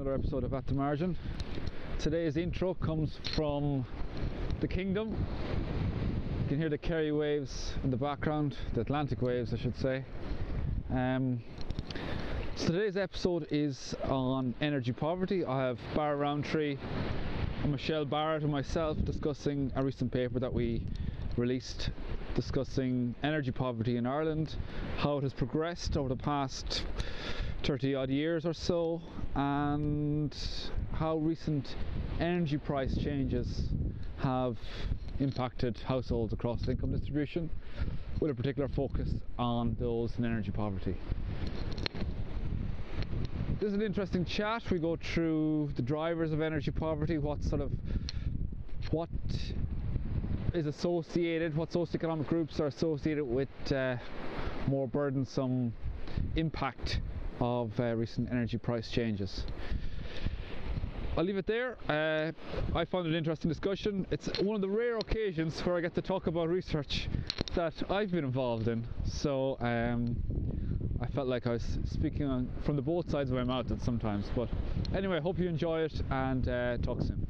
Another episode of At the Margin. Today's intro comes from the Kingdom. You can hear the Kerry waves in the background, the Atlantic waves I should say. Um, so today's episode is on energy poverty. I have Barra Roantree and Michelle Barrett and myself discussing a recent paper that we released discussing energy poverty in Ireland, how it has progressed over the past 30 odd years or so, and how recent energy price changes have impacted households across income distribution, with a particular focus on those in energy poverty. This is an interesting chat. We go through the drivers of energy poverty, what sort of what is associated, what socioeconomic groups are associated with uh, more burdensome impact of uh, recent energy price changes. I'll leave it there. Uh, I found it an interesting discussion. It's one of the rare occasions where I get to talk about research that I've been involved in. So um, I felt like I was speaking on, from the both sides of my mouth sometimes. But anyway, hope you enjoy it and uh, talk soon.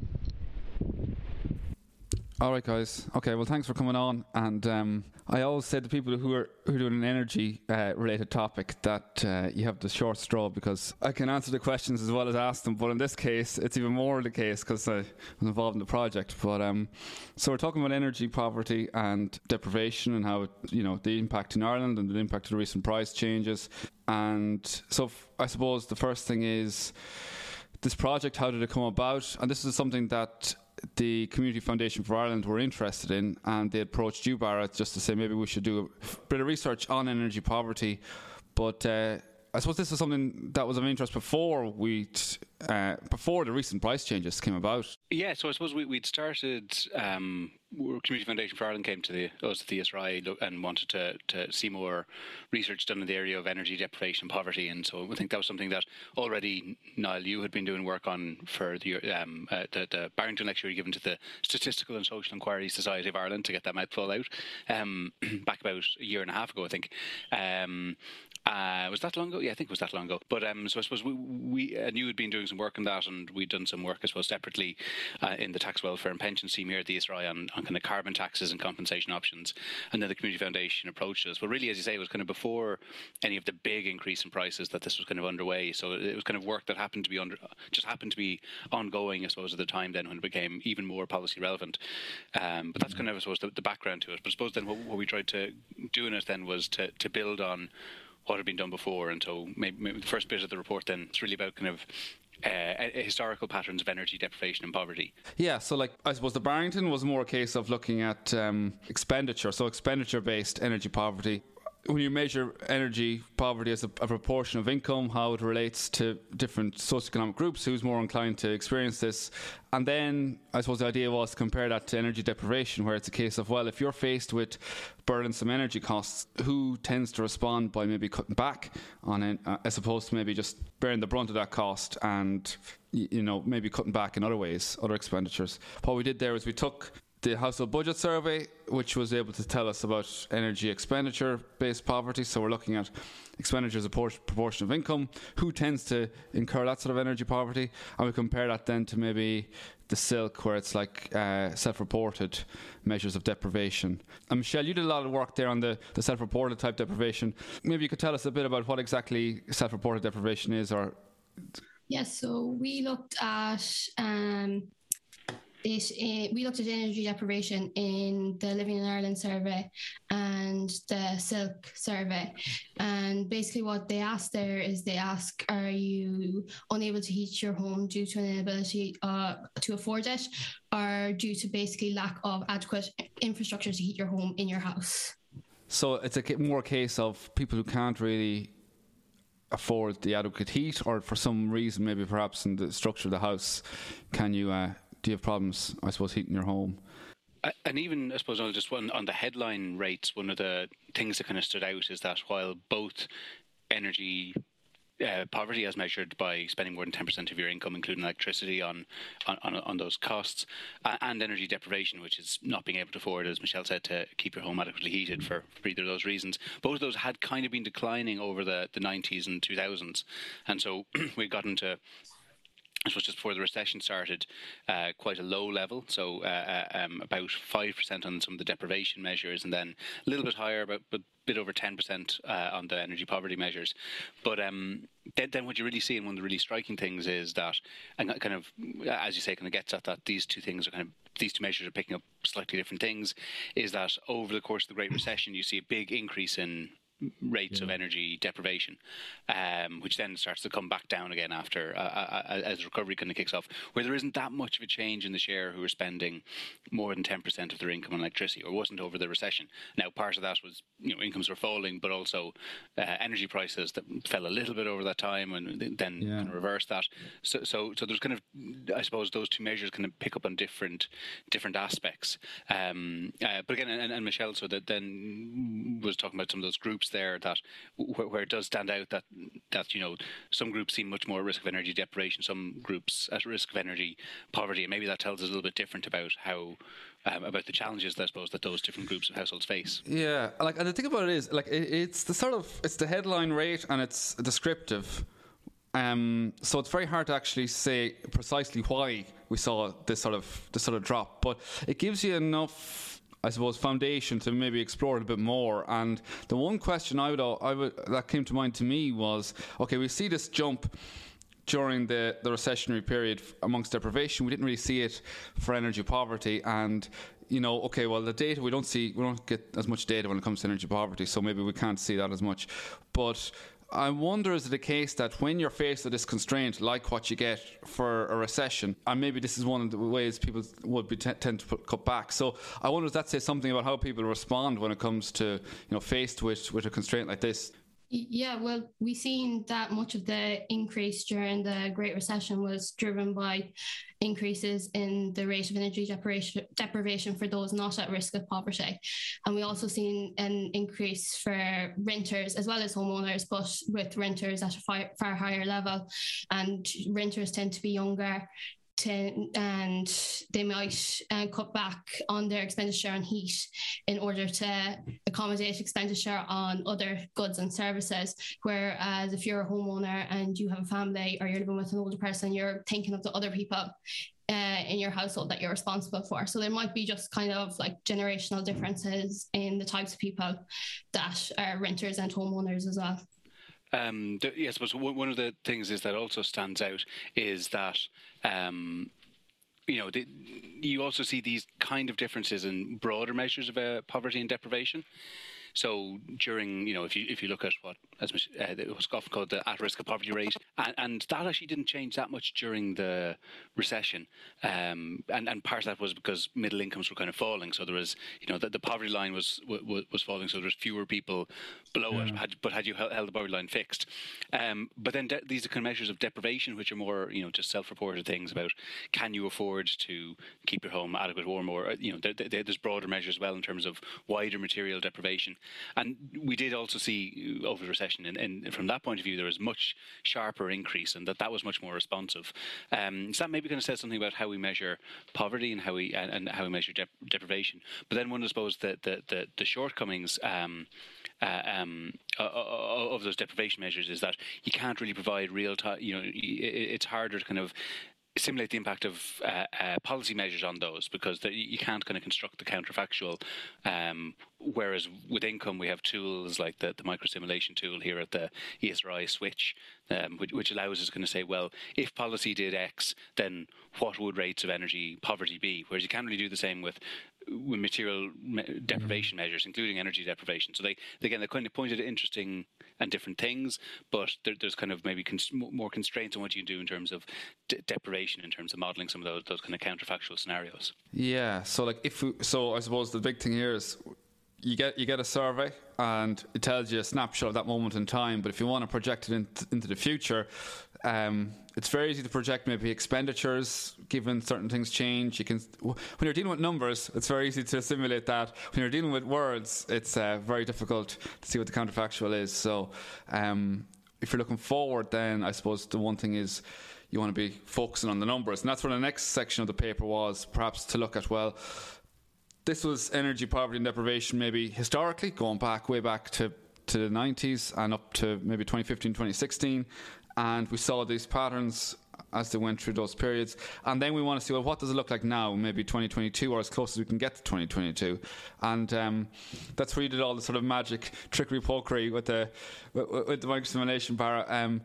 All right, guys. Okay, well, thanks for coming on. And um, I always say to people who are who are doing an energy uh, related topic that uh, you have the short straw because I can answer the questions as well as ask them. But in this case, it's even more the case because I was involved in the project. But um, so we're talking about energy poverty and deprivation and how it, you know the impact in Ireland and the impact of the recent price changes. And so f- I suppose the first thing is this project. How did it come about? And this is something that the Community Foundation for Ireland were interested in, and they approached you, Barrett, just to say maybe we should do a bit of research on energy poverty. But uh, I suppose this is something that was of interest before we, uh, before the recent price changes came about. Yeah, so I suppose we, would started. Um, Community Foundation for Ireland came to the us at the ESRI and wanted to, to see more research done in the area of energy deprivation and poverty, and so I think that was something that already Niall you had been doing work on for the um, uh, the, the, Barrington lecture you given to the Statistical and Social Inquiry Society of Ireland to get that mouthful out um, back about a year and a half ago, I think. Um, uh, was that long ago? Yeah, I think it was that long ago. But um, so I suppose we, we and you had been doing some work on that, and we'd done some work, I suppose, separately uh, in the tax welfare and pension team here at the ESRI on, on kind of carbon taxes and compensation options. And then the Community Foundation approached us. But really, as you say, it was kind of before any of the big increase in prices that this was kind of underway. So it was kind of work that happened to be under, just happened to be ongoing, I suppose, at the time then when it became even more policy relevant. Um, but that's kind of, I suppose, the, the background to it. But I suppose then what, what we tried to do in it then was to, to build on what had been done before. And so maybe, maybe the first bit of the report then it's really about kind of uh, historical patterns of energy deprivation and poverty. Yeah, so like I suppose the Barrington was more a case of looking at um, expenditure, so expenditure based energy poverty. When you measure energy poverty as a, a, proportion of income, how it relates to different socioeconomic groups, who's more inclined to experience this. And then I suppose the idea was to compare that to energy deprivation, where it's a case of, well, if you're faced with burdensome energy costs, who tends to respond by maybe cutting back on it, uh, as opposed to maybe just bearing the brunt of that cost and, you know, maybe cutting back in other ways, other expenditures. What we did there is we took the household budget survey, which was able to tell us about energy expenditure based poverty. So we're looking at expenditure as a proportion of income, who tends to incur that sort of energy poverty, and we compare that then to maybe the SILC, where it's like uh, self reported measures of deprivation. And Michelle, you did a lot of work there on the, the self reported type deprivation. Maybe you could tell us a bit about what exactly self reported deprivation is or. Yes, so we looked at um, it, it, we looked at energy deprivation in the Living in Ireland survey and the SILC survey. And basically, what they ask there is they ask, Are you unable to heat your home due to an inability uh, to afford it, or due to basically lack of adequate infrastructure to heat your home in your house? So it's a more case of people who can't really afford the adequate heat, or for some reason, maybe perhaps in the structure of the house, can you uh, do you have problems, I suppose, heating your home? And even, I suppose, just one on the headline rates, one of the things that kind of stood out is that while both energy uh, poverty as measured by spending more than 10% of your income, including electricity, on on, on, those costs, uh, and energy deprivation, which is not being able to afford, as Michelle said, to keep your home adequately heated for, for either of those reasons. Both of those had kind of been declining over the, the 90s and 2000s. And so we got into this was just before the recession started, uh, quite a low level, so uh, uh um, about five percent on some of the deprivation measures, and then a little bit higher, but a bit over ten percent uh, on the energy poverty measures. But um, then, then, what you really see, and one of the really striking things is that, and kind of, as you say, kind of gets at that these two things are kind of these two measures are picking up slightly different things. Is that over the course of the Great Recession, you see a big increase in rates yeah. of energy deprivation, um, which then starts to come back down again after uh, uh, uh as recovery kind of kicks off. Where there isn't that much of a change in the share who are spending more than ten percent of their income on electricity, or wasn't over the recession. Now, part of that was you know incomes were falling, but also uh, energy prices that fell a little bit over that time, and then yeah. kind of reversed that. So, so, so there's kind of, I suppose, those two measures kind of pick up on different different aspects. Um, uh, but again, and, and Michelle, so that then was talking about some of those groups there that where, where, it does stand out that that you know some groups seem much more at risk of energy deprivation, some groups at risk of energy poverty, and maybe that tells us a little bit different about how um, about the challenges I suppose that those different groups of households face. Yeah, like and the thing about it is like it, it's the sort of it's the headline rate and it's descriptive. Um, so it's very hard to actually say precisely why we saw this sort of this sort of drop, but it gives you enough I suppose, foundation to maybe explore it a bit more. And the one question I would, I would that came to mind to me was, okay, we see this jump during the, the recessionary period amongst deprivation. We didn't really see it for energy poverty. And you know, okay, well, the data we don't see, we don't get as much data when it comes to energy poverty, so maybe we can't see that as much. But I wonder is it a case that when you're faced with this constraint, like what you get for a recession, and maybe this is one of the ways people would be t- tend to put, cut back. So I wonder if that says something about how people respond when it comes to you know faced with with a constraint like this. Yeah, well, we've seen that much of the increase during the Great Recession was driven by increases in the rate of energy deprivation, for those not at risk of poverty. And we also seen an increase for renters as well as homeowners, but with renters at a far, far higher level. And renters tend to be younger and they might uh, cut back on their expenditure on heat in order to accommodate expenditure on other goods and services. Whereas if you're a homeowner and you have a family or you're living with an older person, you're thinking of the other people uh, in your household that you're responsible for. So there might be just kind of like generational differences in the types of people that are renters and homeowners as well. Um, yes, one of the things is that also stands out is that um, you know the, you also see these kind of differences in broader measures of uh, poverty and deprivation. So during, you know, if you if you look at what as uh, it was often called the at-risk of poverty rate, and, and, that actually didn't change that much during the recession, um, and and part of that was because middle incomes were kind of falling, so there was, you know, the, the poverty line was, was was falling, so there was fewer people below yeah. it. Had, but had you held the poverty line fixed, um, but then de- these are kind of measures of deprivation, which are more, you know, just self-reported things about can you afford to keep your home adequate warm, or you know, there, there, there's broader measures as well in terms of wider material deprivation, and we did also see over the recession, and, and from that point of view, there was much sharper increase, and that that was much more responsive. Um, so that maybe kind of says something about how we measure poverty and how we and, and how we measure dep- deprivation. But then one, I suppose, the the the, the shortcomings. Um, uh, um, of those deprivation measures is that you can't really provide real time. You know, it's harder to kind of simulate the impact of uh, uh, policy measures on those because the, you can't kind of construct the counterfactual. Um, whereas with income, we have tools like the, the microsimulation tool here at the ESRI switch, um, which, which, allows us to kind of say, well, if policy did X, then what would rates of energy poverty be? Whereas you can't really do the same with with material deprivation mm-hmm. measures, including energy deprivation. So they, again, they kind of pointed at interesting and different things, but there, there's kind of maybe more constraints on what you can do in terms of de- deprivation, in terms of modelling some of those, those kind of counterfactual scenarios. Yeah. So like if we, so, I suppose the big thing here is you get you get a survey and it tells you a snapshot of that moment in time. But if you want to project it in, into the future, um, it's very easy to project maybe expenditures given certain things change. You can when you're dealing with numbers, it's very easy to simulate that. When you're dealing with words, it's uh, very difficult to see what the counterfactual is. So um, if you're looking forward, then I suppose the one thing is you want to be focusing on the numbers, and that's where the next section of the paper was, perhaps to look at well. This was energy poverty and deprivation, maybe historically, going back way back to to the 90s and up to maybe 2015, 2016 and we saw these patterns as they went through those periods. And then we want to see, well, what does it look like now, maybe 2022 or as close as we can get to 2022? And um, that's where you did all the sort of magic, trickery, pokery with the, with, with the microsimulation Barra. Um,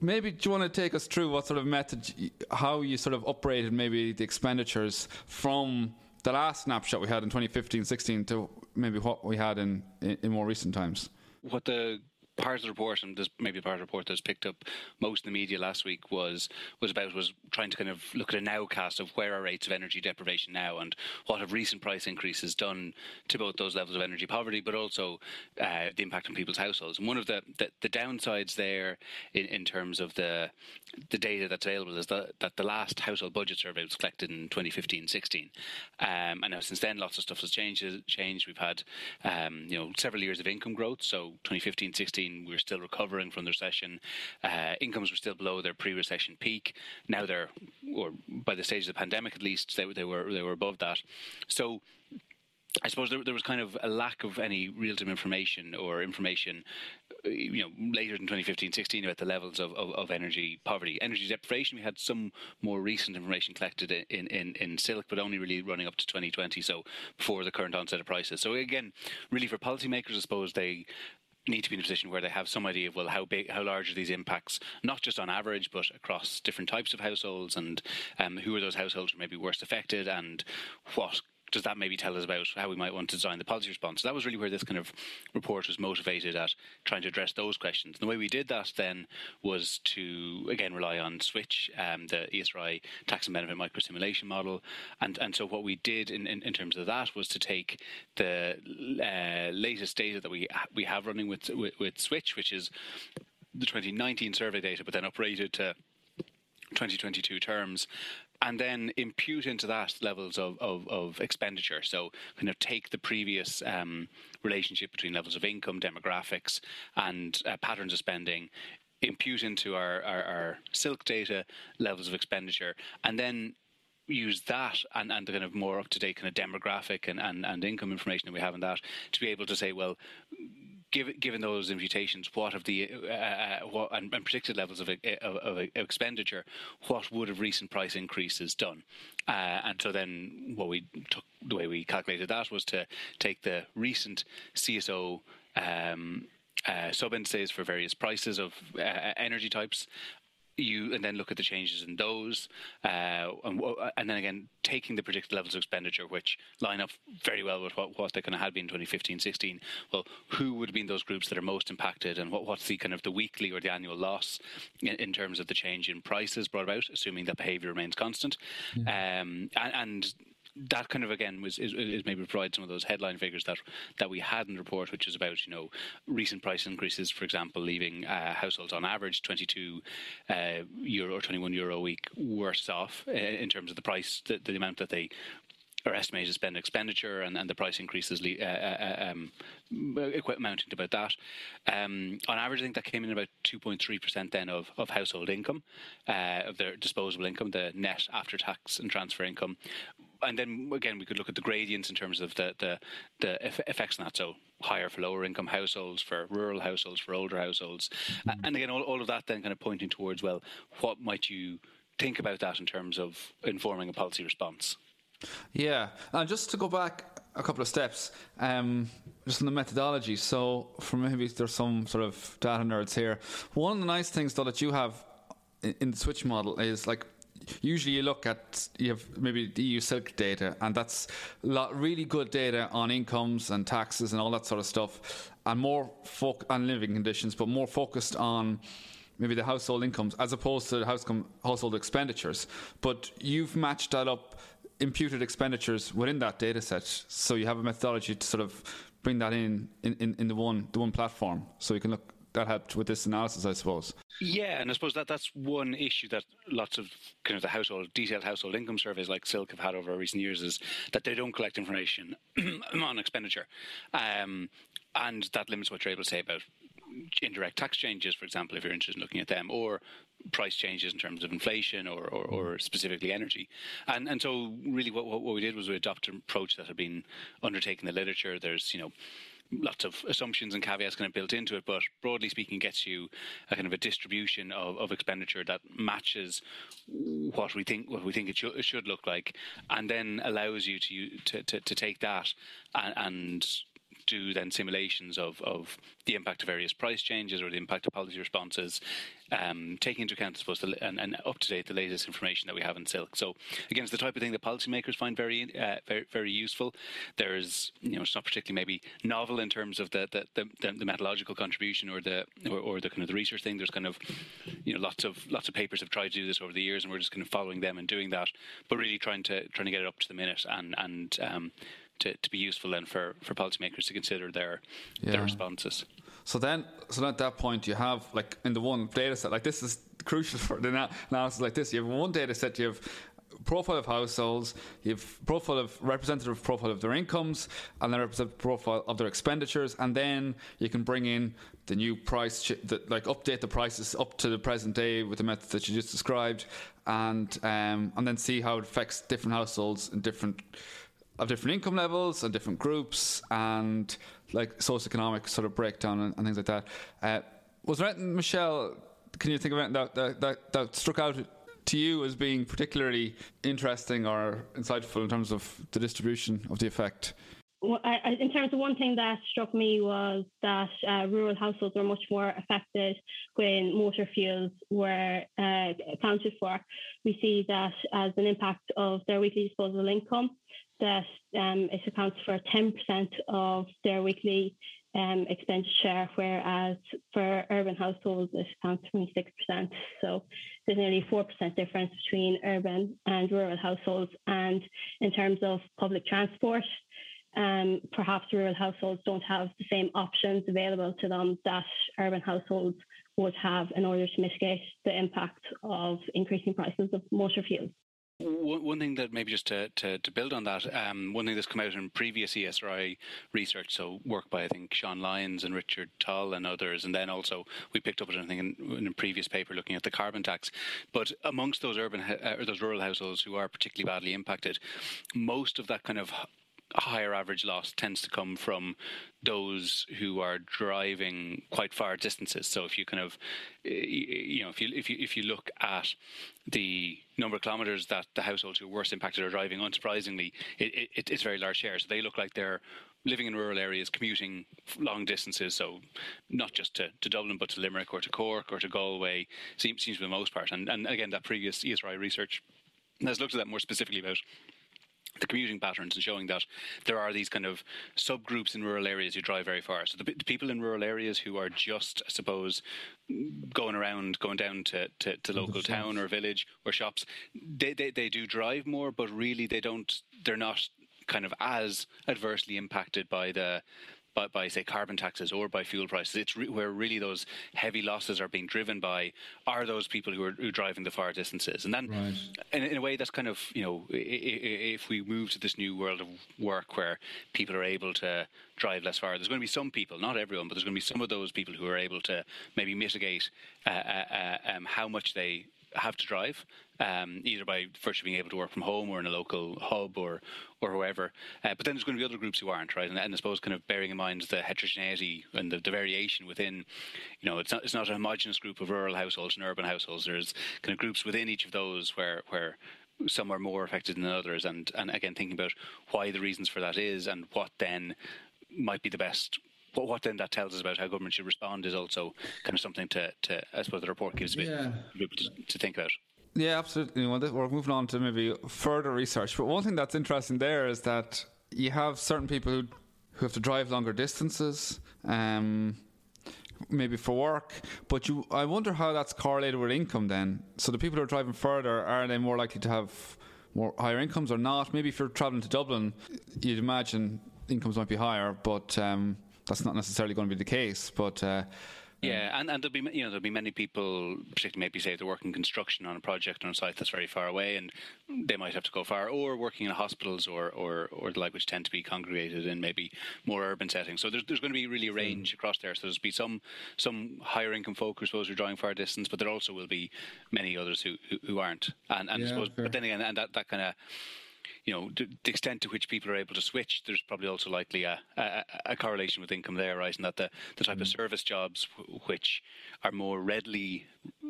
maybe do you want to take us through what sort of method, how you sort of operated maybe the expenditures from the last snapshot we had in 2015 16 to maybe what we had in, in, in more recent times? What the part of the report, and this maybe part of the report that's picked up most in the media last week was was about was trying to kind of look at a nowcast of where are rates of energy deprivation now, and what have recent price increases done to both those levels of energy poverty, but also uh, the impact on people's households. And one of the the, the downsides there in, in terms of the the data that's available is that, that the last household budget survey was collected in 2015-16, um, and now since then lots of stuff has changed. Changed. We've had um, you know several years of income growth. So 2015-16 we were still recovering from the recession. Uh, incomes were still below their pre-recession peak. Now they're, or by the stage of the pandemic at least, they, they were they were above that. So I suppose there, there, was kind of a lack of any real-time information or information, you know, later in 2015-16 about the levels of, of, of, energy poverty, energy deprivation. We had some more recent information collected in, in, in SILC, but only really running up to 2020, so before the current onset of prices. So again, really for policymakers, I suppose they need to be in a position where they have some idea of well how big how large are these impacts not just on average but across different types of households and um, who are those households who may be worst affected and what does that maybe tell us about how we might want to design the policy response? So that was really where this kind of report was motivated at trying to address those questions. And the way we did that then was to again rely on Switch, um, the ESRI tax and benefit microsimulation model, and and so what we did in, in, in terms of that was to take the uh, latest data that we we have running with, with with Switch, which is the 2019 survey data, but then uprated to 2022 terms and then impute into that levels of, of, of, expenditure. So, kind of take the previous um, relationship between levels of income, demographics, and uh, patterns of spending, impute into our, our, our, SILC data levels of expenditure, and then use that and, and the kind of more up to date kind of demographic and, and, and income information that we have in that to be able to say, well, given given those imputations, what of the uh, uh, what and, and, predicted levels of, of, of, expenditure, what would have recent price increases done? Uh, and so then, what we took the way we calculated that was to take the recent CSO. Um, uh, sub indices for various prices of uh, energy types you and then look at the changes in those, uh, and, and, then again taking the predicted levels of expenditure, which line up very well with what, what they kind of had been 2015-16. Well, who would have been those groups that are most impacted, and what, what's the kind of the weekly or the annual loss in, in terms of the change in prices brought about, assuming that behaviour remains constant, yeah. um, and, and that kind of again was is, is, maybe provide some of those headline figures that that we had in the report, which is about you know recent price increases, for example, leaving uh, households on average 22 uh, euro or 21 euro a week worse off uh, in terms of the price, the, the amount that they are estimated to spend expenditure and, and the price increases uh, uh, uh um, amounting to about that. Um, on average, I think that came in about 2.3% then of, of household income, uh, of their disposable income, the net after tax and transfer income, and then again, we could look at the gradients in terms of the the, the effects on that. So higher for lower income households, for rural households, for older households, mm-hmm. and again, all, all of that then kind of pointing towards well, what might you think about that in terms of informing a policy response? Yeah, and just to go back a couple of steps, um, just in the methodology. So, for maybe there's some sort of data nerds here. One of the nice things though that you have in the switch model is like usually you look at you have maybe the EU SILC data, and that's lot, really good data on incomes and taxes and all that sort of stuff, and more fo- on living conditions, but more focused on maybe the household incomes as opposed to com- household expenditures. But you've matched that up imputed expenditures within that data set, so you have a methodology to sort of bring that in in, in, in the one the one platform, so you can look that helped with this analysis, I suppose. Yeah, and I suppose that that's one issue that lots of kind of the household detailed household income surveys like SILC have had over recent years is that they don't collect information on expenditure, um, and that limits what you're able to say about indirect tax changes, for example, if you're interested in looking at them, or price changes in terms of inflation or, or, or mm-hmm. specifically energy. And and so really what, what we did was we adopted an approach that had been undertaken in the literature. There's, you know, lots of assumptions and caveats kind of built into it, but broadly speaking, gets you a kind of a distribution of, of expenditure that matches what we think what we think it, should, it should look like, and then allows you to to, to, to take that and, and do then simulations of, of the impact of various price changes or the impact of policy responses, um, taking into account, I suppose, the, and, and, up to date the latest information that we have in SILC. So again, it's the type of thing that policymakers find very, uh, very, very useful. There's, you know, it's not particularly maybe novel in terms of the the, the, the methodological contribution or the or, or, the kind of the research thing. There's kind of, you know, lots of lots of papers have tried to do this over the years, and we're just kind of following them and doing that, but really trying to trying to get it up to the minute and and um, to, to be useful then for, for policymakers to consider their yeah. their responses. So then, so at that point, you have like in the one data set, like this is crucial for the analysis like this. You have one data set, you have profile of households, you have profile of representative profile of their incomes, and then representative profile of their expenditures, and then you can bring in the new price, the, like update the prices up to the present day with the method that you just described, and um, and then see how it affects different households in different of different income levels and different groups and like socioeconomic sort of breakdown and, and things like that. Uh, was there anything, Michelle, can you think of anything that, that, that, that struck out to you as being particularly interesting or insightful in terms of the distribution of the effect? Well, I, in terms of one thing that struck me was that uh, rural households were much more affected when motor fuels were uh, accounted for. We see that as an impact of their weekly disposable income that um, it accounts for 10% of their weekly um, expenditure, whereas for urban households it accounts for 26%. So there's nearly 4% difference between urban and rural households. And in terms of public transport, um, perhaps rural households don't have the same options available to them that urban households would have in order to mitigate the impact of increasing prices of motor fuels. One, thing that maybe just to, to, to build on that, um, one thing that's come out in previous ESRI research, so work by I think Sean Lyons and Richard Tol and others, and then also we picked up anything in, in a previous paper looking at the carbon tax. But amongst those urban uh, those rural households who are particularly badly impacted, most of that kind of higher average loss tends to come from those who are driving quite far distances. So if you kind of, eh, you know, if you if you if you look at the number of kilometres that the households who are worst impacted are driving, unsurprisingly, it, it, it's very large share. So they look like they're living in rural areas, commuting long distances, so not just to, to Dublin, but to Limerick or to Cork or to Galway, seems, seems for the most part. And, and again, that previous ESRI research has looked at that more specifically about the commuting patterns and showing that there are these kind of subgroups in rural areas who drive very far. So the, the, people in rural areas who are just, I suppose, going around, going down to, to, to local town or village or shops, they, they, they do drive more, but really they don't, they're not kind of as adversely impacted by the by, by, say carbon taxes or by fuel prices. It's re- where really those heavy losses are being driven by are those people who are, who are driving the far distances. And then, right. in, in, a way, that's kind of you know if we move to this new world of work where people are able to drive less far, there's going to be some people, not everyone, but there's going to be some of those people who are able to maybe mitigate uh, uh, uh um, how much they have to drive, um, either by virtue of being able to work from home or in a local hub or or whoever. Uh, but then there's going to be other groups who aren't, right? And, and I suppose kind of bearing in mind the heterogeneity and the, the, variation within, you know, it's not it's not a homogenous group of rural households and urban households. There's kind of groups within each of those where where some are more affected than others, and and again thinking about why the reasons for that is and what then might be the best what, what then that tells us about how government should respond is also kind of something to, to I suppose the report gives a bit yeah. to, to think about. Yeah, absolutely. Well, we're moving on to maybe further research. But one thing that's interesting there is that you have certain people who who have to drive longer distances, um, maybe for work. But you, I wonder how that's correlated with income. Then, so the people who are driving further are they more likely to have more higher incomes or not? Maybe if you're traveling to Dublin, you'd imagine incomes might be higher, but um, that's not necessarily going to be the case. But uh, yeah, mm. and, and there'll be you know there'll be many people, particularly maybe say they're working construction on a project on a site that's very far away, and they might have to go far, or working in hospitals or or, or the like, which tend to be congregated in maybe more urban settings. So there's there's going to be really a range across there. So there's be some some higher income folk, I suppose, who are drawing far distance, but there also will be many others who who, who aren't. And and yeah, I suppose, fair. but then again, and that that kind of you know, the, the, extent to which people are able to switch, there's probably also likely a, a, a correlation with income there, right? And that the, the type mm. of service jobs w- which are more readily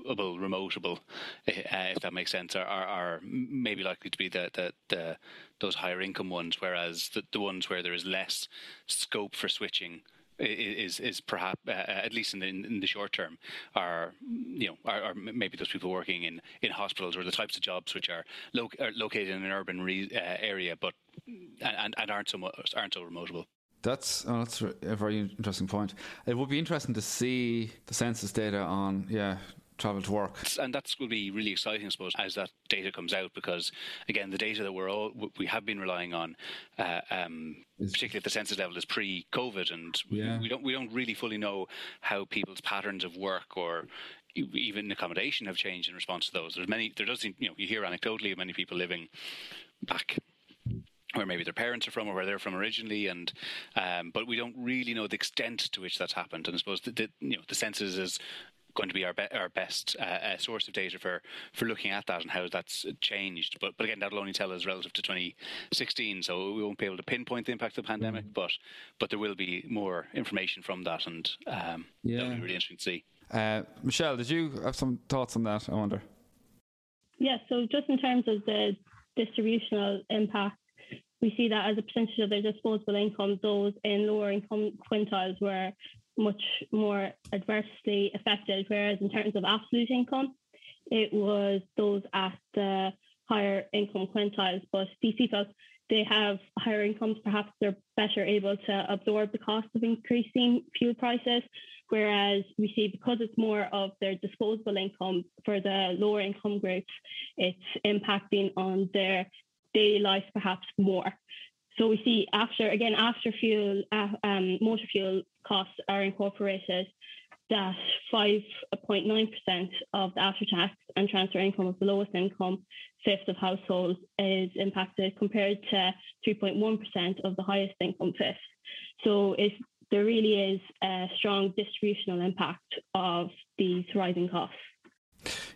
able, remotable, uh, if that makes sense, are, are, are, maybe likely to be the, the, the those higher income ones, whereas the, the ones where there is less scope for switching is is perhaps uh, at least in the, in the short term are you know are, are, maybe those people working in, in hospitals or the types of jobs which are, lo- are located in an urban re- uh, area but and, and aren't so much, aren't so remotable. That's oh, that's a very interesting point. It would be interesting to see the census data on yeah travel to work. And that's will be really exciting, I suppose, as that data comes out, because again, the data that we're all we have been relying on, uh, um, particularly at the census level, is pre-COVID, and yeah. we don't we don't really fully know how people's patterns of work or even accommodation have changed in response to those. There's many. There does seem, you know, you hear anecdotally of many people living back where maybe their parents are from or where they're from originally, and um, but we don't really know the extent to which that's happened. And I suppose the, the you know the census is going to be our be- our best uh, uh, source of data for for looking at that and how that's changed. But but again, that'll only tell us relative to 2016, so we won't be able to pinpoint the impact of the pandemic. Mm. But but there will be more information from that, and um, yeah. that'll be really interesting to see. Uh, Michelle, did you have some thoughts on that? I wonder. Yeah, so just in terms of the distributional impact, we see that as a percentage of their disposable income, those in lower income quintiles were much more adversely affected, whereas in terms of absolute income, it was those at the higher income quintiles. But these people, they have higher incomes, perhaps they're better able to absorb the cost of increasing fuel prices. Whereas we see because it's more of their disposable income for the lower income groups, it's impacting on their daily life perhaps more. So we see after, again, after fuel, uh, um, motor fuel costs are incorporated, that 5.9% of the after tax and transfer income of the lowest income fifth of households is impacted compared to 3.1% of the highest income fifth. So if there really is a strong distributional impact of these rising costs.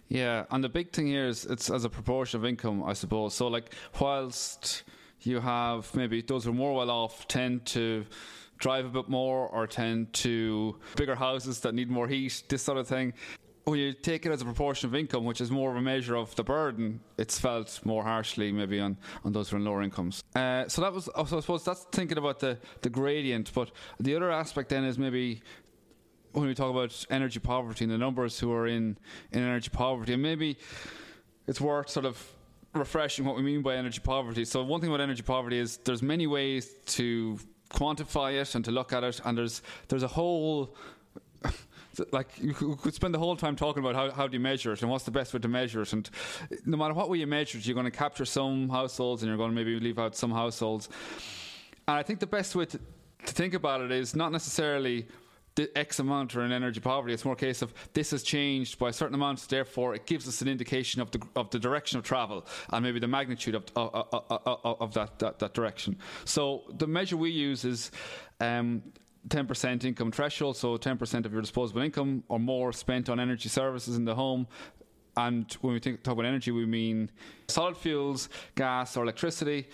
Yeah, and the big thing here is it's as a proportion of income, I suppose. So, like, whilst you have maybe those who are more well off tend to drive a bit more or tend to bigger houses that need more heat, this sort of thing. when you take it as a proportion of income, which is more of a measure of the burden, it's felt more harshly maybe on, on those who are in lower incomes. Uh, so that was, so I suppose that's thinking about the, the gradient. But the other aspect then is maybe when we talk about energy poverty and the numbers who are in, in energy poverty, and maybe it's worth sort of refreshing what we mean by energy poverty. So one thing about energy poverty is there's many ways to quantify it and to look at it, and there's there's a whole like you could spend the whole time talking about how, how do you measure it and what's the best way to measure it and no matter what way you measure it you're going to capture some households and you're going to maybe leave out some households and I think the best way to, to think about it is not necessarily the X amount are in energy poverty. It's more a case of this has changed by a certain amount, therefore it gives us an indication of the of the direction of travel and maybe the magnitude of of, of, of that, that, that direction. So the measure we use is. Um, 10% income threshold, so 10% of your disposable income or more spent on energy services in the home. And when we think, talk about energy, we mean solid fuels, gas, or electricity.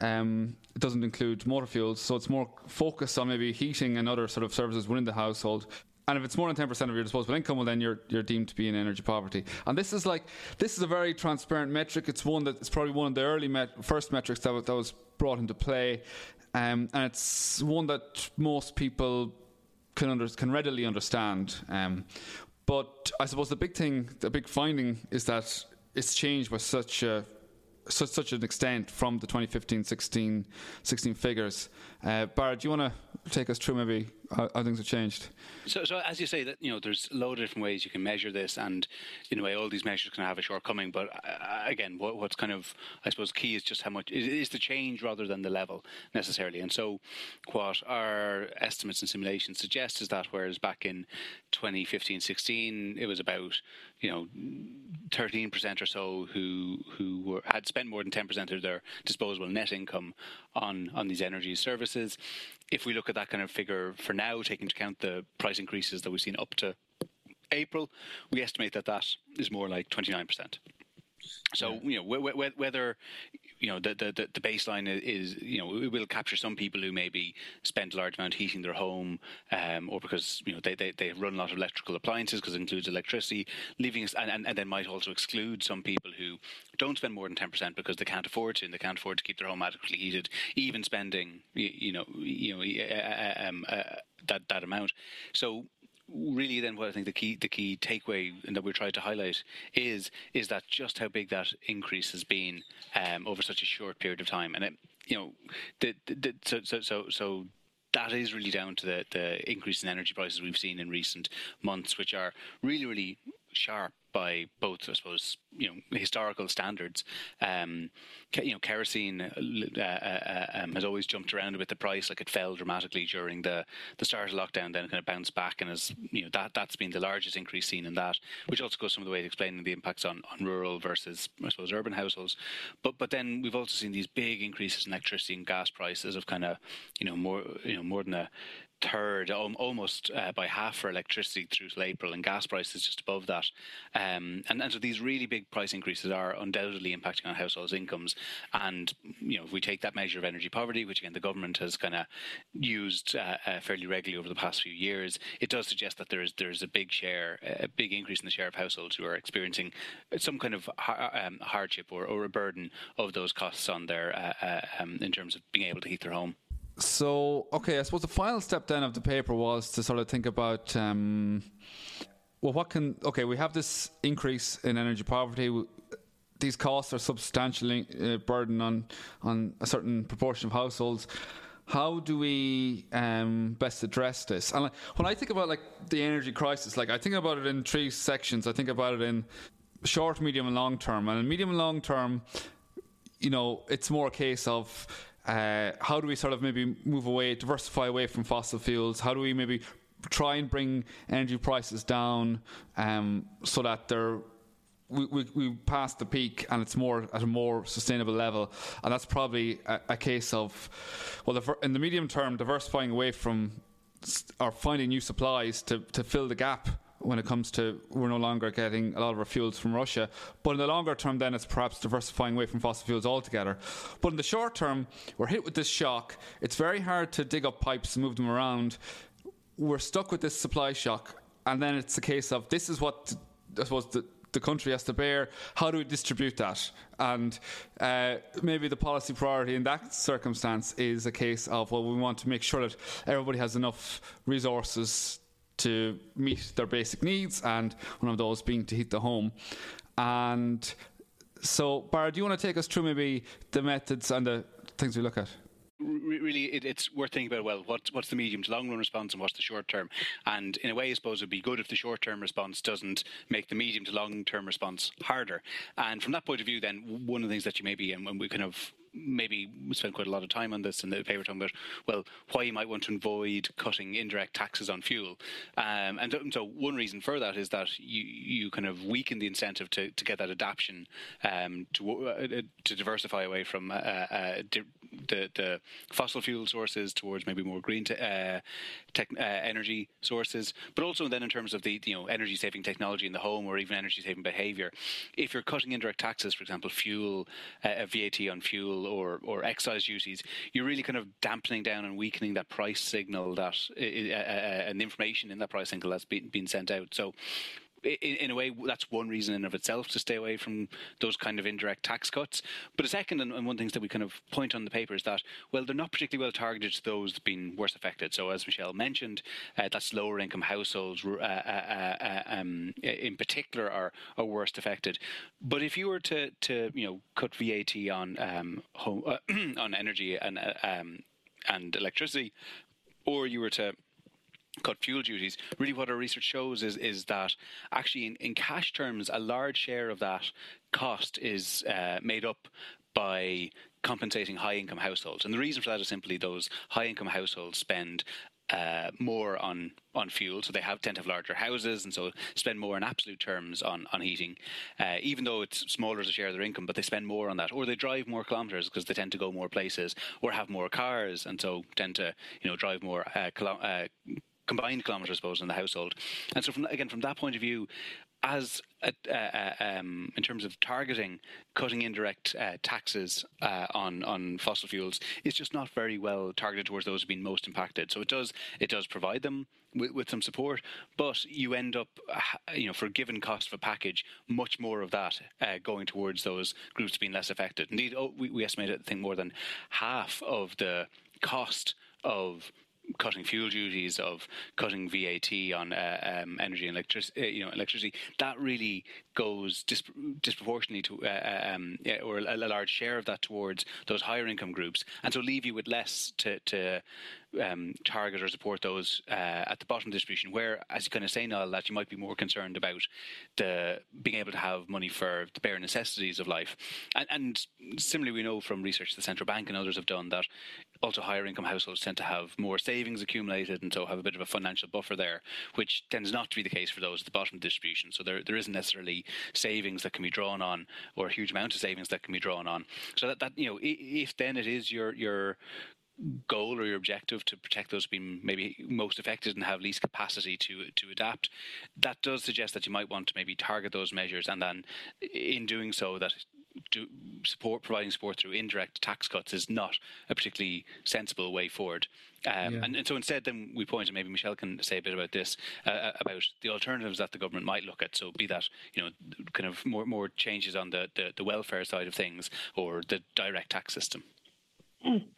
Um, it doesn't include motor fuels, so it's more focused on maybe heating and other sort of services within the household. And if it's more than 10% of your disposable income, well, then you're, you're deemed to be in energy poverty. And this is like, this is a very transparent metric. It's one that, it's probably one of the early met- first metrics that, that was brought into play. Um, and it's one that most people can, under, can readily understand. Um, but I suppose the big thing, the big finding is that it's changed by such a such, such an extent from the 2015 16, 16 figures. Uh, Barrett, do you want to take us through maybe how, things have changed? So, so as you say, that you know, there's a load of different ways you can measure this, and in a way, all these measures can have a shortcoming. But uh, again, what, what's kind of, I suppose, key is just how much is, is the change rather than the level necessarily. And so, what our estimates and simulations suggest is that whereas back in 2015 16, it was about you know, 13% or so who who were, had spent more than 10% of their disposable net income on these energy services. If we look at that kind of figure for now, taking into account the price increases that we've seen up to April, we estimate that that is more like 29%. So you know whether you know the, the the baseline is you know it will capture some people who maybe spend a large amount heating their home um, or because you know they, they, they run a lot of electrical appliances because it includes electricity leaving us and, and, and then might also exclude some people who don't spend more than 10% because they can't afford to and they can't afford to keep their home adequately heated even spending you, you know you know uh, um, uh, that that amount. So really then what I think the key the key takeaway that we're trying to highlight is is that just how big that increase has been um, over such a short period of time, and it, you know, the, the, so so so so that is really down to the the increase in energy prices we've seen in recent months, which are really really sharp by both, I suppose, you know, historical standards. Um, you know, kerosene uh, uh, uh, um, has always jumped around with the price. Like it fell dramatically during the, the start of lockdown, then kind of bounced back, and has you know that that's been the largest increase seen in that, which also goes some of the way to explaining the impacts on, on rural versus I suppose urban households. But but then we've also seen these big increases in electricity and gas prices of kind of you know more you know more than a third, almost uh, by half for electricity through to April, and gas prices just above that. Um, and, and so these really big price increases are undoubtedly impacting on households' incomes. And you know, if we take that measure of energy poverty, which again the government has kind of used uh, uh, fairly regularly over the past few years, it does suggest that there is there is a big share, a big increase in the share of households who are experiencing some kind of um, hardship or, or a burden of those costs on their uh, uh, um, in terms of being able to heat their home so okay, I suppose the final step then of the paper was to sort of think about. Um, well, what can okay? We have this increase in energy poverty. These costs are substantially uh, burden on on a certain proportion of households. How do we um, best address this? And when I think about like the energy crisis, like I think about it in three sections. I think about it in short, medium, and long term. And in medium and long term, you know, it's more a case of uh, how do we sort of maybe move away, diversify away from fossil fuels? How do we maybe try and bring energy prices down um, so that they're we, we, we the peak and it's more at a more sustainable level. And that's probably a, a case of, well, in the medium term, diversifying away from or finding new supplies to, to fill the gap when it comes to we're no longer getting a lot of our fuels from Russia. But in the longer term, then it's perhaps diversifying away from fossil fuels altogether. But in the short term, we're hit with this shock. It's very hard to dig up pipes and move them around. We're stuck with this supply shock. And then it's a case of this is what I suppose the the country has to bear. How do we distribute that? And uh, maybe the policy priority in that circumstance is a case of well, we want to make sure that everybody has enough resources to meet their basic needs, and one of those being to heat the home. And so, Barra, do you want to take us through maybe the methods and the things we look at? Really it, it's worth thinking about well what's what's the medium to long run response and what's the short term? And in a way I suppose it would be good if the short term response doesn't make the medium to long term response harder. And from that point of view then one of the things that you maybe and when we kind of maybe spend quite a lot of time on this in the paper talking about well why you might want to avoid cutting indirect taxes on fuel. Um, and so one reason for that is that you you kind of weaken the incentive to, to get that adaptation um, to uh, to diversify away from uh, uh, the, fossil fuel sources towards maybe more green te- uh, tech, uh, energy sources, but also then in terms of the you know energy saving technology in the home or even energy saving behaviour. If you're cutting indirect taxes, for example, fuel, uh, VAT on fuel or or excise duties, you're really kind of dampening down and weakening that price signal that uh, uh, and the information in that price signal that's been, been sent out. So in, in, a way, that's one reason in of itself to stay away from those kind of indirect tax cuts. But a second, and, one things that we kind of point on the paper is that, well, they're not particularly well targeted to those being worst affected. So as Michelle mentioned, uh, that's lower income households uh, uh, uh, um, in particular are, are worst affected. But if you were to, to you know, cut VAT on um, home, uh, on energy and, uh, um, and electricity, or you were to cut fuel duties, really what our research shows is is that actually in, in cash terms, a large share of that cost is uh, made up by compensating high income households. And the reason for that is simply those high income households spend uh, more on on fuel, so they have tend to have larger houses, and so spend more in absolute terms on on heating, uh, even though it's smaller as a share of their income. But they spend more on that, or they drive more kilometers because they tend to go more places, or have more cars, and so tend to you know drive more uh, kilo- uh, combined kilometres, I suppose, in the household. And so, from, again, from that point of view, as uh, um, in terms of targeting cutting indirect uh, taxes uh, on on fossil fuels is just not very well targeted towards those who've been most impacted. So it does it does provide them with, with some support, but you end up uh, you know for a given cost of a package, much more of that uh, going towards those groups being less affected. Indeed, oh, we, we estimate I think more than half of the cost of cutting fuel duties, of cutting VAT on uh, um, energy and electricity, uh, you know, electricity, that really goes disp- disproportionately to, uh, uh, um, yeah, or a, a, large share of that towards those higher income groups, and so leave you with less to, to um, target or support those uh, at the bottom of the distribution, where, as you kind of say, Niall, that you might be more concerned about the being able to have money for the bare necessities of life. And, and similarly, we know from research the central bank and others have done that also higher income households tend to have more savings accumulated and so have a bit of a financial buffer there, which tends not to be the case for those at the bottom of distribution. So there, there isn't necessarily savings that can be drawn on or a huge amount of savings that can be drawn on. So that, that you know, if then it is your your goal or your objective to protect those being maybe most affected and have least capacity to to adapt, that does suggest that you might want to maybe target those measures, and then in doing so, that do support providing support through indirect tax cuts is not a particularly sensible way forward. Um, yeah. and, and, so instead, then we point, and maybe Michelle can say a bit about this, uh, uh, about the alternatives that the government might look at. So, be that you know, kind of more more changes on the the, the welfare side of things or the direct tax system.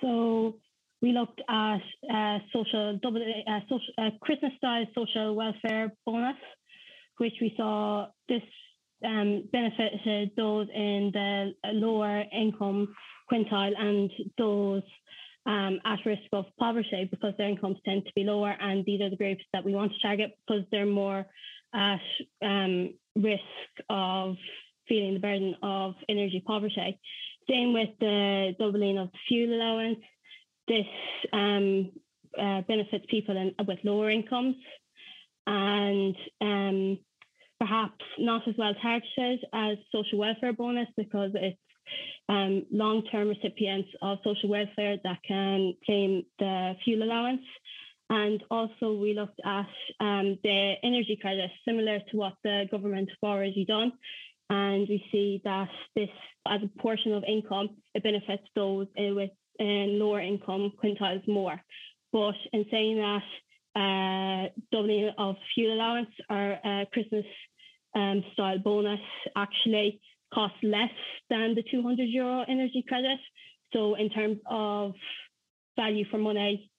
So we looked at uh, social double uh, social uh, Christmas style social welfare bonus, which we saw this um, benefited those in the lower income quintile and those um, at risk of poverty because their incomes tend to be lower, and these are the groups that we want to target because they're more at um, risk of feeling the burden of energy poverty. Same with the doubling of fuel allowance this um, uh, benefits people in, with lower incomes and um, perhaps not as well targeted as social welfare bonus because it's um, long-term recipients of social welfare that can claim the fuel allowance. And also we looked at um, the energy credit, similar to what the government have already done. And we see that this, as a portion of income, it benefits those uh, with and lower income quintiles more. But in saying that, uh, doubling of fuel allowance or uh, Christmas um, style bonus actually costs less than the 200 euro energy credit. So in terms of value for money,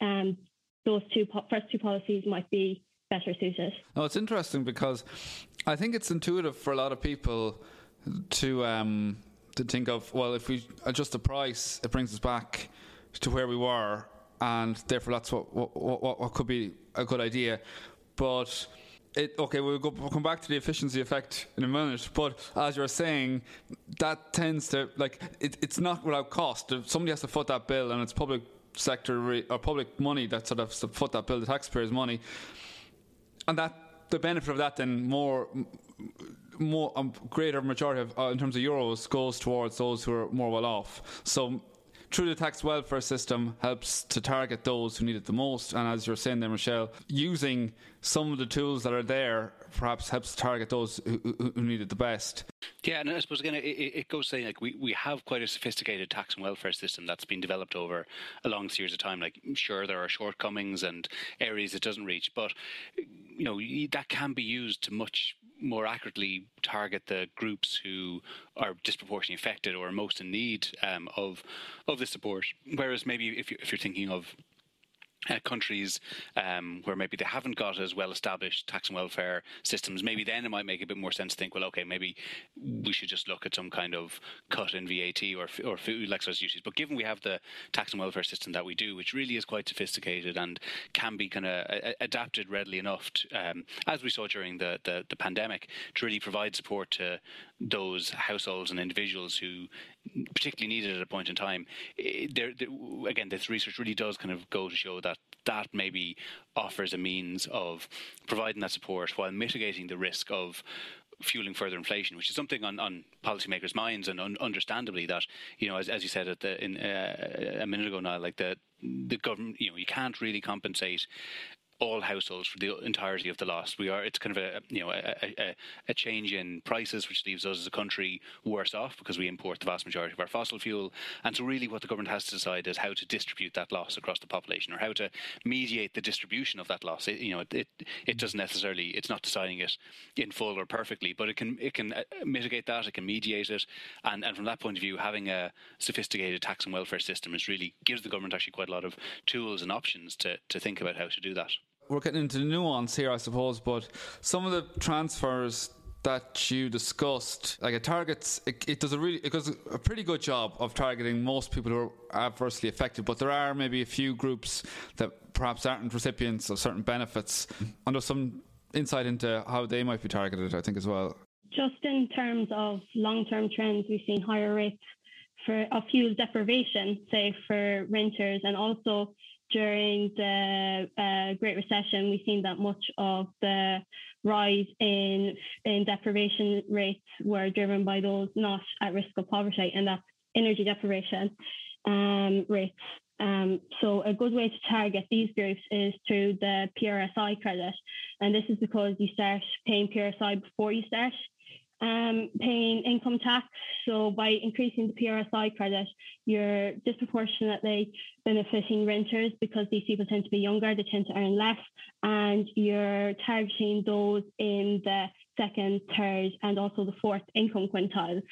um, those two po- first two policies might be better suited. No, it's interesting because I think it's intuitive for a lot of people to um, to think of well, if we adjust the price, it brings us back to where we were, and therefore that's what what, what, what could be a good idea. But it, okay, we'll, go, we'll come back to the efficiency effect in a minute. But as you're saying, that tends to like it, it's not without cost. Somebody has to foot that bill, and it's public sector re- or public money that sort of foot that bill, the taxpayers' money, and that the benefit of that then more more um, greater majority of uh, in terms of euros goes towards those who are more well off. So through the tax welfare system helps to target those who need it the most. And as you're saying there, Michelle, using some of the tools that are there perhaps helps target those who, who, need it the best. Yeah, and I suppose again, it, it goes saying like we, we have quite a sophisticated tax and welfare system that's been developed over a long series of time. Like, sure, there are shortcomings and areas it doesn't reach, but you know that can be used to much more accurately target the groups who are disproportionately affected or most in need um, of of the support. Whereas maybe if, you, if you're thinking of uh, countries um, where maybe they haven't got as well established tax and welfare systems, maybe then it might make a bit more sense to think, well, okay, maybe we should just look at some kind of cut in VAT or or food excise duties. But given we have the tax and welfare system that we do, which really is quite sophisticated and can be kind of uh, adapted readily enough, to, um, as we saw during the, the, the pandemic, to really provide support to those households and individuals who particularly needed at a point in time. Eh, there, again, this research really does kind of go to show that that maybe offers a means of providing that support while mitigating the risk of fueling further inflation, which is something on, on policymakers' minds, and un- understandably that you know, as, as you said at the, in, uh, a minute ago now, like the the government, you know, you can't really compensate all households for the entirety of the loss. We are it's kind of a you know a, a, a, change in prices, which leaves us as a country worse off because we import the vast majority of our fossil fuel. And so, really, what the government has to decide is how to distribute that loss across the population, or how to mediate the distribution of that loss. It, you know, it, it, it doesn't necessarily it's not deciding it in full or perfectly, but it can it can uh, mitigate that, it can mediate it, and and from that point of view, having a sophisticated tax and welfare system is really gives the government actually quite a lot of tools and options to to think about how to do that we're getting into the nuance here, I suppose, but some of the transfers that you discussed, like it targets, it, it, does a really, it does a pretty good job of targeting most people who are adversely affected. But there are maybe a few groups that perhaps aren't recipients of certain benefits, mm-hmm. and there's some insight into how they might be targeted, I think, as well. Just in terms of long-term trends, we've seen higher rates for of fuel deprivation, say for renters, and also during the uh, Great Recession, we've seen that much of the rise in in deprivation rates were driven by those not at risk of poverty, and that's energy deprivation um, rates. Um, so a good way to target these groups is through the PRSI credit, and this is because you start paying PRSI before you start um, paying income tax. So by increasing the PRSI credit, you're disproportionately benefiting renters because these people tend to be younger, they tend to earn less, and you're targeting those in the second, third, and also the fourth income quintiles,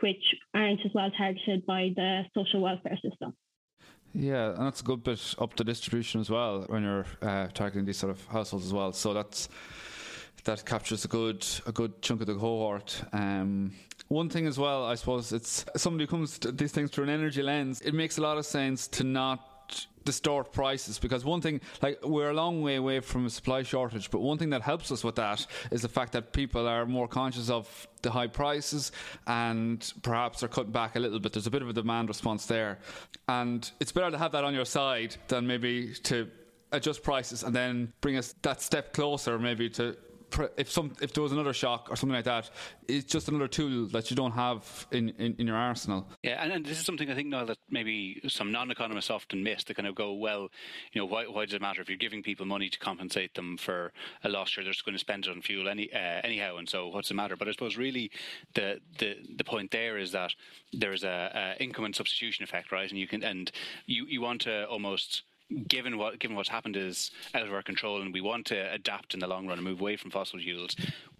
which aren't as well targeted by the social welfare system. Yeah, and that's a good bit up the distribution as well when you're uh, targeting these sort of households as well. So that's that captures a good a good chunk of the cohort. Um, one thing as well, I suppose, it's somebody who comes to these things through an energy lens. It makes a lot of sense to not distort prices because one thing like we're a long way away from a supply shortage but one thing that helps us with that is the fact that people are more conscious of the high prices and perhaps are cutting back a little bit there's a bit of a demand response there and it's better to have that on your side than maybe to adjust prices and then bring us that step closer maybe to if some if there was another shock or something like that, it's just another tool that you don't have in, in, in your arsenal. Yeah, and, and, this is something I think now that maybe some non-economists often miss. They kind of go, well, you know, why, why does it matter if you're giving people money to compensate them for a loss? Sure, they're just going to spend it on fuel any uh, anyhow, and so what's the matter? But I suppose really the the the point there is that there is a, a income and substitution effect, right? And you can and you you want to almost given what given what's happened is out of our control, and we want to adapt in the long run and move away from fossil fuels.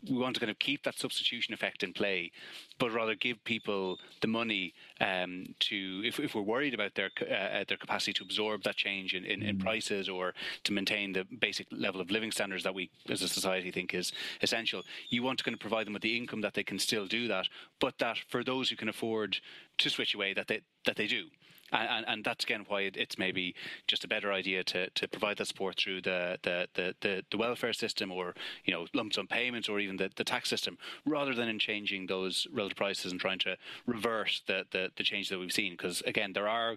we want to kind of keep that substitution effect in play, but rather give people the money um, to, if, if we're worried about their uh, their capacity to absorb that change in, in, mm. in, prices or to maintain the basic level of living standards that we as a society think is essential, you want to kind of provide them with the income that they can still do that, but that for those who can afford to switch away, that they that they do and, and that's again why it's maybe just a better idea to, to provide that support through the, the, the, the, the welfare system or you know lump sum payments or even the, the tax system rather than in changing those relative prices and trying to reverse the, the, the change that we've seen. Because again there are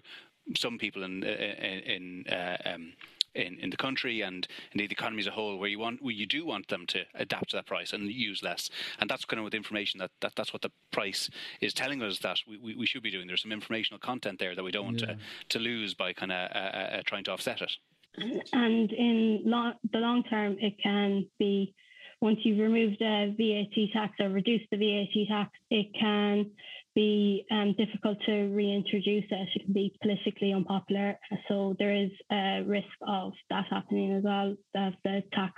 some people in in, in uh, um, in, in the country and indeed the economy as a whole, where you want where you do want them to adapt to that price and use less. And that's kind of with information that, that that's what the price is telling us that we, we, we should be doing. There's some informational content there that we don't want yeah. to, to lose by kind of uh, uh, uh, trying to offset it. And in long, the long term, it can be once you've removed the VAT tax or reduced the VAT tax, it can be um, difficult to reintroduce it. It can be politically unpopular. So there is a risk of that happening as well, that the tax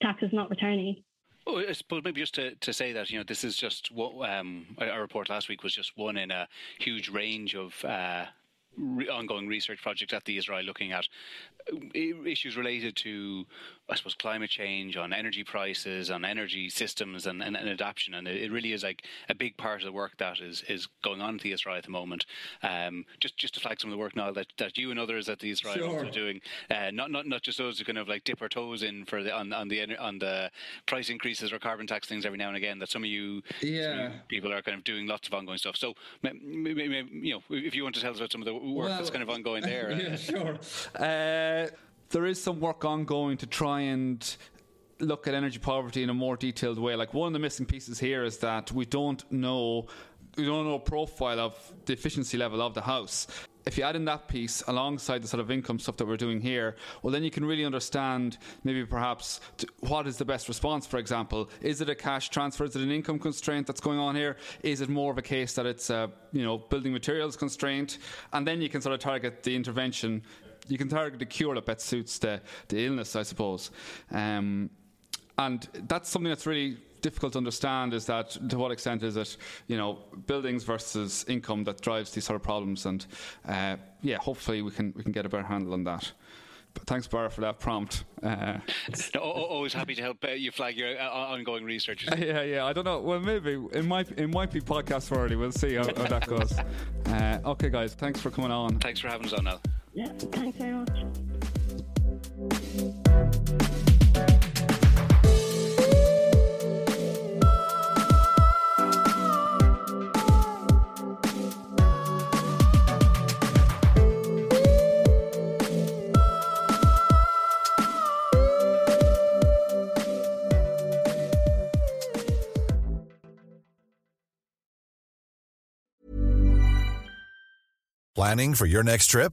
tax is not returning. Oh, I suppose maybe just to, to say that you know this is just what um, our report last week was just one in a huge range of uh, re- ongoing research projects at the ESRI looking at uh, issues related to I suppose climate change, on energy prices, on energy systems, and, and, and adaptation, and it, it, really is like a big part of the work that is, is going on at the ESRI at the moment. Um, just just to flag some of the work now that, that you and others at the ESRI sure. are doing, uh, not not not just those who kind of like dip our toes in for the on, on the on the price increases or carbon tax things every now and again. That some of you, yeah. Of you people are kind of doing lots of ongoing stuff. So you know, if you want to tell us about some of the work well, that's kind of ongoing there, yeah, sure. Uh, there is some work ongoing to try and look at energy poverty in a more detailed way. Like one of the missing pieces here is that we don't know we don't know a profile of the efficiency level of the house. If you add in that piece alongside the sort of income stuff that we're doing here, well, then you can really understand maybe perhaps what is the best response. For example, is it a cash transfer? Is it an income constraint that's going on here? Is it more of a case that it's a you know building materials constraint? And then you can sort of target the intervention you can target the cure that best suits the, the illness, I suppose. Um, and that's something that's really difficult to understand is that to what extent is it you know buildings versus income that drives these sort of problems. And uh, yeah hopefully we can we can get a better handle on that. But thanks Bar for that prompt. Uh, no, always happy to help uh, you flag your uh, ongoing research. Yeah yeah I don't know. Well maybe it might it might be podcast worthy. We'll see how, how that goes. Uh, okay guys thanks for coming on. Thanks for having us on now yeah, thanks very much. Planning for your next trip?